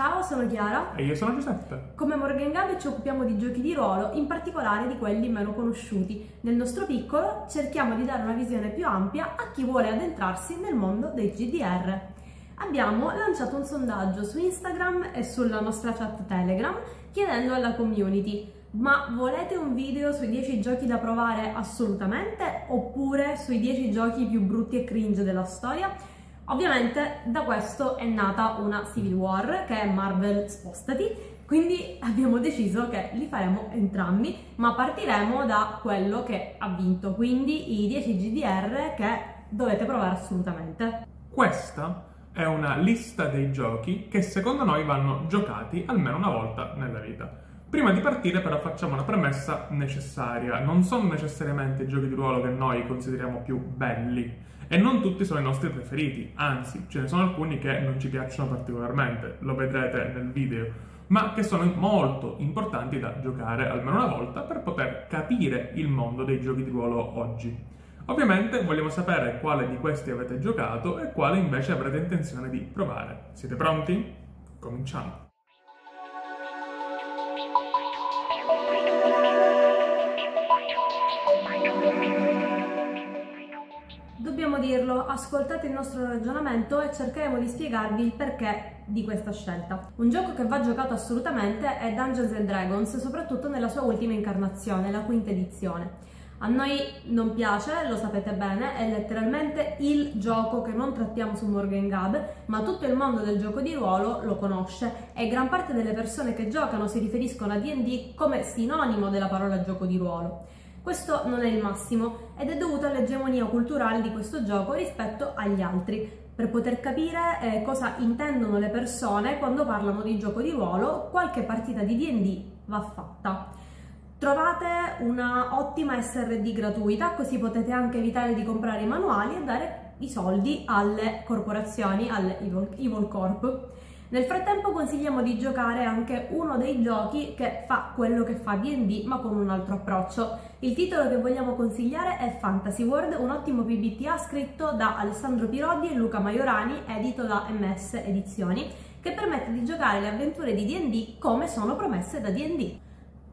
Ciao, sono Chiara. E io sono Giuseppe. Come Morgan Gab ci occupiamo di giochi di ruolo, in particolare di quelli meno conosciuti. Nel nostro piccolo cerchiamo di dare una visione più ampia a chi vuole addentrarsi nel mondo dei GDR. Abbiamo lanciato un sondaggio su Instagram e sulla nostra chat Telegram chiedendo alla community ma volete un video sui 10 giochi da provare assolutamente oppure sui 10 giochi più brutti e cringe della storia? Ovviamente da questo è nata una Civil War che è Marvel Spostati, quindi abbiamo deciso che li faremo entrambi, ma partiremo da quello che ha vinto, quindi i 10 GDR che dovete provare assolutamente. Questa è una lista dei giochi che secondo noi vanno giocati almeno una volta nella vita. Prima di partire però facciamo una premessa necessaria. Non sono necessariamente i giochi di ruolo che noi consideriamo più belli e non tutti sono i nostri preferiti, anzi ce ne sono alcuni che non ci piacciono particolarmente, lo vedrete nel video, ma che sono molto importanti da giocare almeno una volta per poter capire il mondo dei giochi di ruolo oggi. Ovviamente vogliamo sapere quale di questi avete giocato e quale invece avrete intenzione di provare. Siete pronti? Cominciamo! Ascoltate il nostro ragionamento e cercheremo di spiegarvi il perché di questa scelta. Un gioco che va giocato assolutamente è Dungeons Dragons, soprattutto nella sua ultima incarnazione, la quinta edizione. A noi non piace, lo sapete bene, è letteralmente il gioco che non trattiamo su Morgan Gab, ma tutto il mondo del gioco di ruolo lo conosce e gran parte delle persone che giocano si riferiscono a D&D come sinonimo della parola gioco di ruolo. Questo non è il massimo ed è dovuto all'egemonia culturale di questo gioco rispetto agli altri. Per poter capire eh, cosa intendono le persone quando parlano di gioco di ruolo, qualche partita di D&D va fatta. Trovate una ottima SRD gratuita, così potete anche evitare di comprare i manuali e dare i soldi alle corporazioni, alle Evil, Evil Corp. Nel frattempo consigliamo di giocare anche uno dei giochi che fa quello che fa D&D ma con un altro approccio. Il titolo che vogliamo consigliare è Fantasy World, un ottimo PBTA scritto da Alessandro Pirodi e Luca Maiorani, edito da MS Edizioni, che permette di giocare le avventure di D&D come sono promesse da D&D.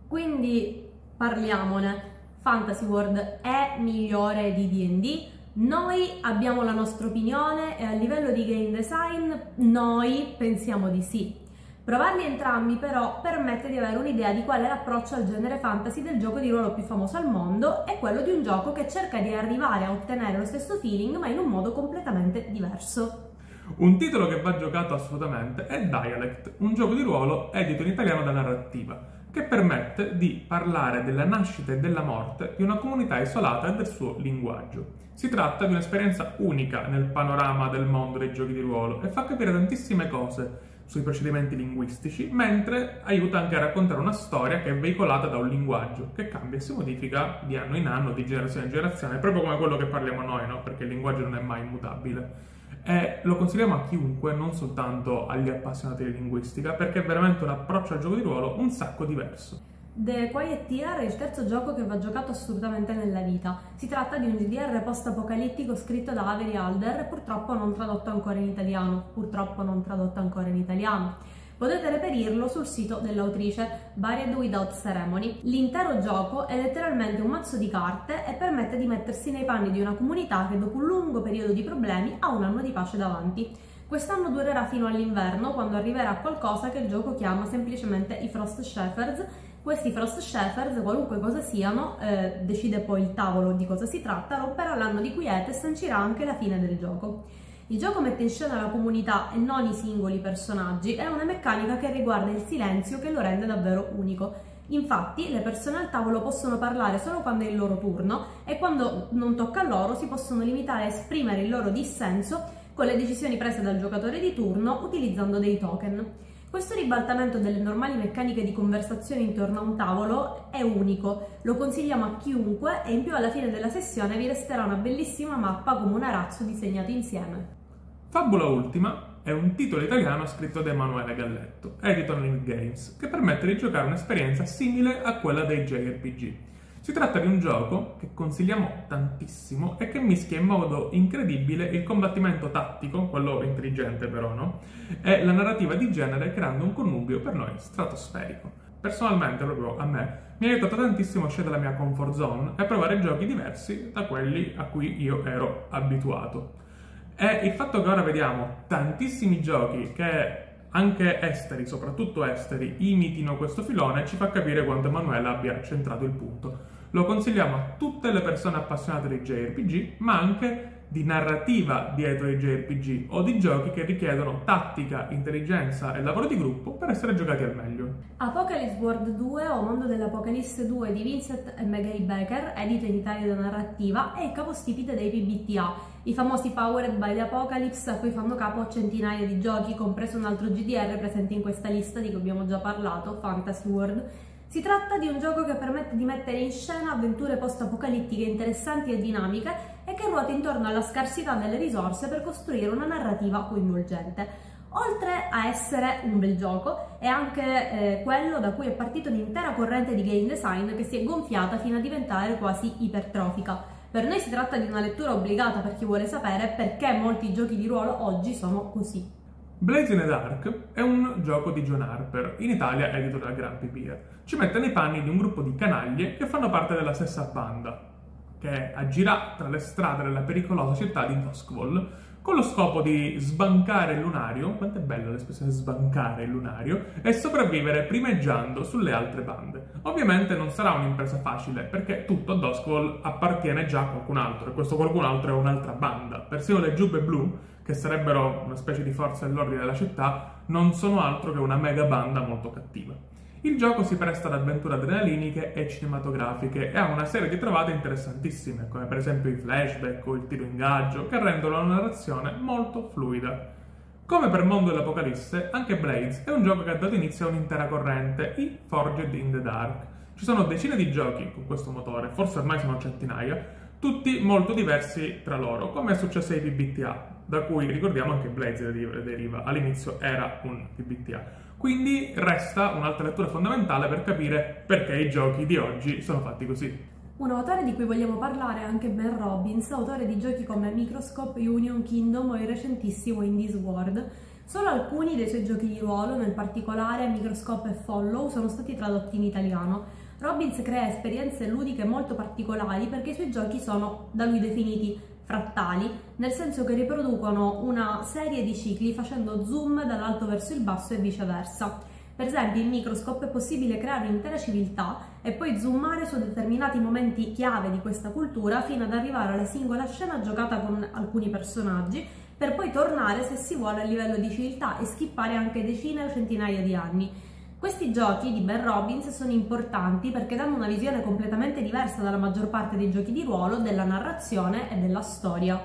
Quindi parliamone. Fantasy World è migliore di D&D? Noi abbiamo la nostra opinione e a livello di game design noi pensiamo di sì. Provarli entrambi però permette di avere un'idea di qual è l'approccio al genere fantasy del gioco di ruolo più famoso al mondo e quello di un gioco che cerca di arrivare a ottenere lo stesso feeling ma in un modo completamente diverso. Un titolo che va giocato assolutamente è Dialect, un gioco di ruolo edito in italiano da narrativa che permette di parlare della nascita e della morte di una comunità isolata e del suo linguaggio. Si tratta di un'esperienza unica nel panorama del mondo dei giochi di ruolo e fa capire tantissime cose sui procedimenti linguistici, mentre aiuta anche a raccontare una storia che è veicolata da un linguaggio che cambia e si modifica di anno in anno, di generazione in generazione, proprio come quello che parliamo noi, no? perché il linguaggio non è mai immutabile. E lo consigliamo a chiunque, non soltanto agli appassionati di linguistica, perché è veramente un approccio al gioco di ruolo un sacco diverso. The Quiet Year è il terzo gioco che va giocato assolutamente nella vita. Si tratta di un GDR post-apocalittico scritto da Avery Alder purtroppo non tradotto ancora in italiano. Purtroppo non tradotto ancora in italiano. Potete reperirlo sul sito dell'autrice Buried Without Ceremony. L'intero gioco è letteralmente un mazzo di carte e permette di mettersi nei panni di una comunità che dopo un lungo periodo di problemi ha un anno di pace davanti. Quest'anno durerà fino all'inverno, quando arriverà qualcosa che il gioco chiama semplicemente i Frost Shepherds. Questi Frost Shepherds, qualunque cosa siano, eh, decide poi il tavolo di cosa si tratta, romperà l'anno di quiete e sancirà anche la fine del gioco. Il gioco mette in scena la comunità e non i singoli personaggi, è una meccanica che riguarda il silenzio che lo rende davvero unico. Infatti le persone al tavolo possono parlare solo quando è il loro turno e quando non tocca a loro si possono limitare a esprimere il loro dissenso con le decisioni prese dal giocatore di turno utilizzando dei token. Questo ribaltamento delle normali meccaniche di conversazione intorno a un tavolo è unico, lo consigliamo a chiunque e in più alla fine della sessione vi resterà una bellissima mappa come un arazzo disegnato insieme. Fabula Ultima è un titolo italiano scritto da Emanuele Galletto, edito Link Games, che permette di giocare un'esperienza simile a quella dei JRPG. Si tratta di un gioco che consigliamo tantissimo e che mischia in modo incredibile il combattimento tattico, quello intelligente però, no? E la narrativa di genere creando un connubio per noi stratosferico. Personalmente, proprio a me, mi ha aiutato tantissimo a uscire dalla mia comfort zone e provare giochi diversi da quelli a cui io ero abituato. E il fatto che ora vediamo tantissimi giochi che anche esteri, soprattutto esteri, imitino questo filone ci fa capire quanto Emanuele abbia centrato il punto. Lo consigliamo a tutte le persone appassionate di JRPG, ma anche di narrativa dietro i JRPG o di giochi che richiedono tattica, intelligenza e lavoro di gruppo per essere giocati al meglio. Apocalypse World 2 o Mondo dell'Apocalisse 2 di Vincent e Maggie Becker, edito in Italia da narrativa, è il capostipite dei PBTA, i famosi Powered by the Apocalypse a cui fanno capo centinaia di giochi, compreso un altro GDR presente in questa lista di cui abbiamo già parlato, Fantasy World, si tratta di un gioco che permette di mettere in scena avventure post-apocalittiche interessanti e dinamiche e che ruota intorno alla scarsità delle risorse per costruire una narrativa coinvolgente. Oltre a essere un bel gioco, è anche eh, quello da cui è partita un'intera corrente di game design che si è gonfiata fino a diventare quasi ipertrofica. Per noi si tratta di una lettura obbligata per chi vuole sapere perché molti giochi di ruolo oggi sono così. Blaze in the Dark è un gioco di John Harper, in Italia edito da Grumpy Beer. Ci mette nei panni di un gruppo di canaglie che fanno parte della stessa banda, che agirà tra le strade della pericolosa città di Doskwall con lo scopo di sbancare il lunario, quanto è bella l'espressione sbancare il lunario, e sopravvivere primeggiando sulle altre bande. Ovviamente non sarà un'impresa facile, perché tutto a Doskwall appartiene già a qualcun altro, e questo qualcun altro è un'altra banda. Persino le giubbe blu, che sarebbero una specie di forza dell'ordine della città, non sono altro che una mega banda molto cattiva. Il gioco si presta ad avventure adrenaliniche e cinematografiche e ha una serie di trovate interessantissime, come per esempio i flashback o il tiro ingaggio, che rendono la narrazione molto fluida. Come per Mondo dell'Apocalisse, anche Blades è un gioco che ha dato inizio a un'intera corrente, i Forged in the Dark. Ci sono decine di giochi con questo motore, forse ormai sono centinaia, tutti molto diversi tra loro, come è successo ai PBTA, da cui ricordiamo anche Blades deriva, all'inizio era un PBTA. Quindi resta un'altra lettura fondamentale per capire perché i giochi di oggi sono fatti così. Un autore di cui vogliamo parlare è anche Ben Robbins, autore di giochi come Microscope, Union Kingdom o il recentissimo Indies World. Solo alcuni dei suoi giochi di ruolo, nel particolare Microscope e Follow, sono stati tradotti in italiano. Robbins crea esperienze ludiche molto particolari perché i suoi giochi sono da lui definiti frattali, nel senso che riproducono una serie di cicli facendo zoom dall'alto verso il basso e viceversa. Per esempio in Microscope è possibile creare un'intera civiltà e poi zoomare su determinati momenti chiave di questa cultura fino ad arrivare alla singola scena giocata con alcuni personaggi per poi tornare se si vuole a livello di civiltà e skippare anche decine o centinaia di anni. Questi giochi di Ben Robbins sono importanti perché danno una visione completamente diversa dalla maggior parte dei giochi di ruolo, della narrazione e della storia.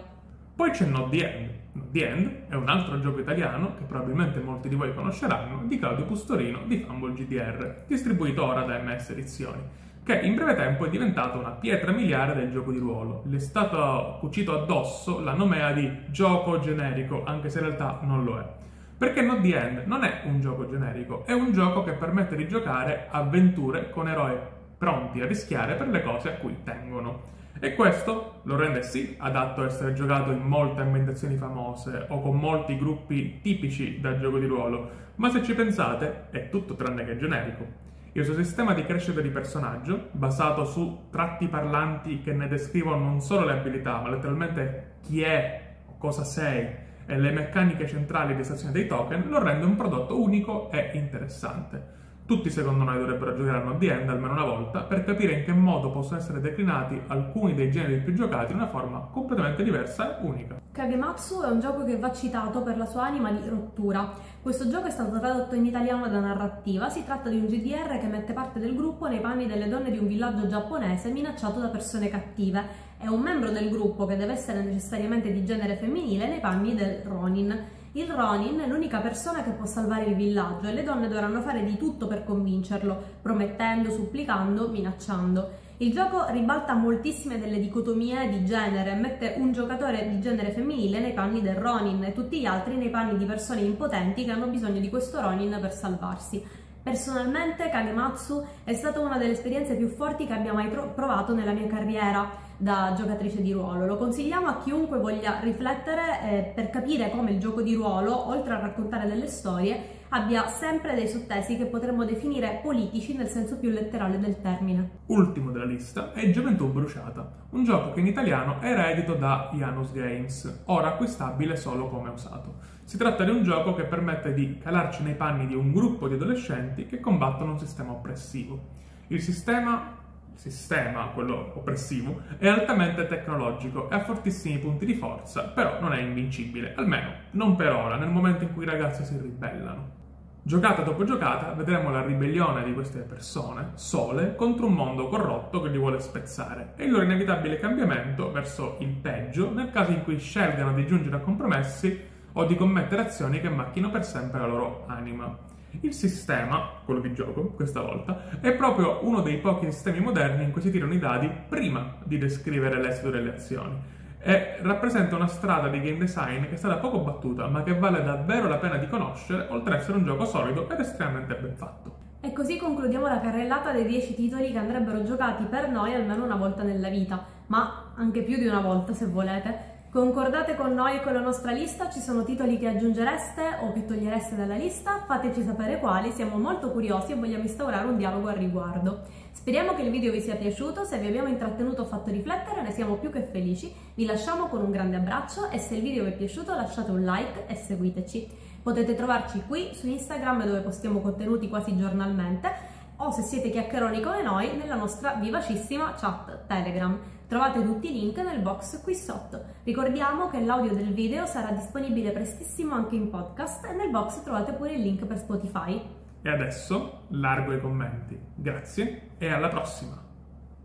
Poi c'è Not the End. Not the End è un altro gioco italiano che probabilmente molti di voi conosceranno, di Claudio Pustorino di Fumble GDR, distribuito ora da MS Edizioni, che in breve tempo è diventato una pietra miliare del gioco di ruolo. Le è stato cucito addosso la nomea di gioco generico, anche se in realtà non lo è. Perché Not the End non è un gioco generico, è un gioco che permette di giocare avventure con eroi pronti a rischiare per le cose a cui tengono. E questo lo rende sì adatto a essere giocato in molte ambientazioni famose o con molti gruppi tipici da gioco di ruolo, ma se ci pensate è tutto tranne che generico. Il suo sistema di crescita di personaggio, basato su tratti parlanti che ne descrivono non solo le abilità, ma letteralmente chi è o cosa sei, le meccaniche centrali di estrazione dei token lo rende un prodotto unico e interessante. Tutti secondo noi dovrebbero giocare a Not The End almeno una volta per capire in che modo possono essere declinati alcuni dei generi più giocati in una forma completamente diversa e unica. Kagematsu è un gioco che va citato per la sua anima di rottura. Questo gioco è stato tradotto in italiano da narrativa, si tratta di un GDR che mette parte del gruppo nei panni delle donne di un villaggio giapponese minacciato da persone cattive. È un membro del gruppo che deve essere necessariamente di genere femminile nei panni del Ronin. Il Ronin è l'unica persona che può salvare il villaggio e le donne dovranno fare di tutto per convincerlo, promettendo, supplicando, minacciando. Il gioco ribalta moltissime delle dicotomie di genere, mette un giocatore di genere femminile nei panni del Ronin e tutti gli altri nei panni di persone impotenti che hanno bisogno di questo Ronin per salvarsi. Personalmente Kagematsu è stata una delle esperienze più forti che abbia mai provato nella mia carriera da giocatrice di ruolo. Lo consigliamo a chiunque voglia riflettere eh, per capire come il gioco di ruolo, oltre a raccontare delle storie, abbia sempre dei sottesi che potremmo definire politici nel senso più letterale del termine. Ultimo della lista è Gioventù Bruciata, un gioco che in italiano era edito da Janus Games, ora acquistabile solo come usato. Si tratta di un gioco che permette di calarci nei panni di un gruppo di adolescenti che combattono un sistema oppressivo. Il sistema sistema, quello oppressivo, è altamente tecnologico e ha fortissimi punti di forza, però non è invincibile, almeno non per ora, nel momento in cui i ragazzi si ribellano. Giocata dopo giocata vedremo la ribellione di queste persone, sole, contro un mondo corrotto che li vuole spezzare e il loro inevitabile cambiamento verso il peggio nel caso in cui scelgano di giungere a compromessi o di commettere azioni che macchino per sempre la loro anima. Il sistema, quello di gioco questa volta, è proprio uno dei pochi sistemi moderni in cui si tirano i dadi prima di descrivere l'esito delle azioni e rappresenta una strada di game design che è stata poco battuta, ma che vale davvero la pena di conoscere, oltre ad essere un gioco solido ed estremamente ben fatto. E così concludiamo la carrellata dei 10 titoli che andrebbero giocati per noi almeno una volta nella vita, ma anche più di una volta se volete. Concordate con noi e con la nostra lista, ci sono titoli che aggiungereste o che togliereste dalla lista, fateci sapere quali, siamo molto curiosi e vogliamo instaurare un dialogo al riguardo. Speriamo che il video vi sia piaciuto, se vi abbiamo intrattenuto o fatto riflettere ne siamo più che felici, vi lasciamo con un grande abbraccio e se il video vi è piaciuto lasciate un like e seguiteci. Potete trovarci qui su Instagram dove postiamo contenuti quasi giornalmente o se siete chiacchieroni come noi nella nostra vivacissima chat Telegram. Trovate tutti i link nel box qui sotto. Ricordiamo che l'audio del video sarà disponibile prestissimo anche in podcast e nel box trovate pure il link per Spotify. E adesso largo i commenti. Grazie e alla prossima.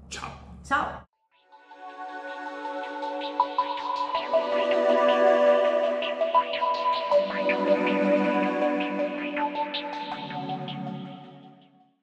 Ciao. Ciao.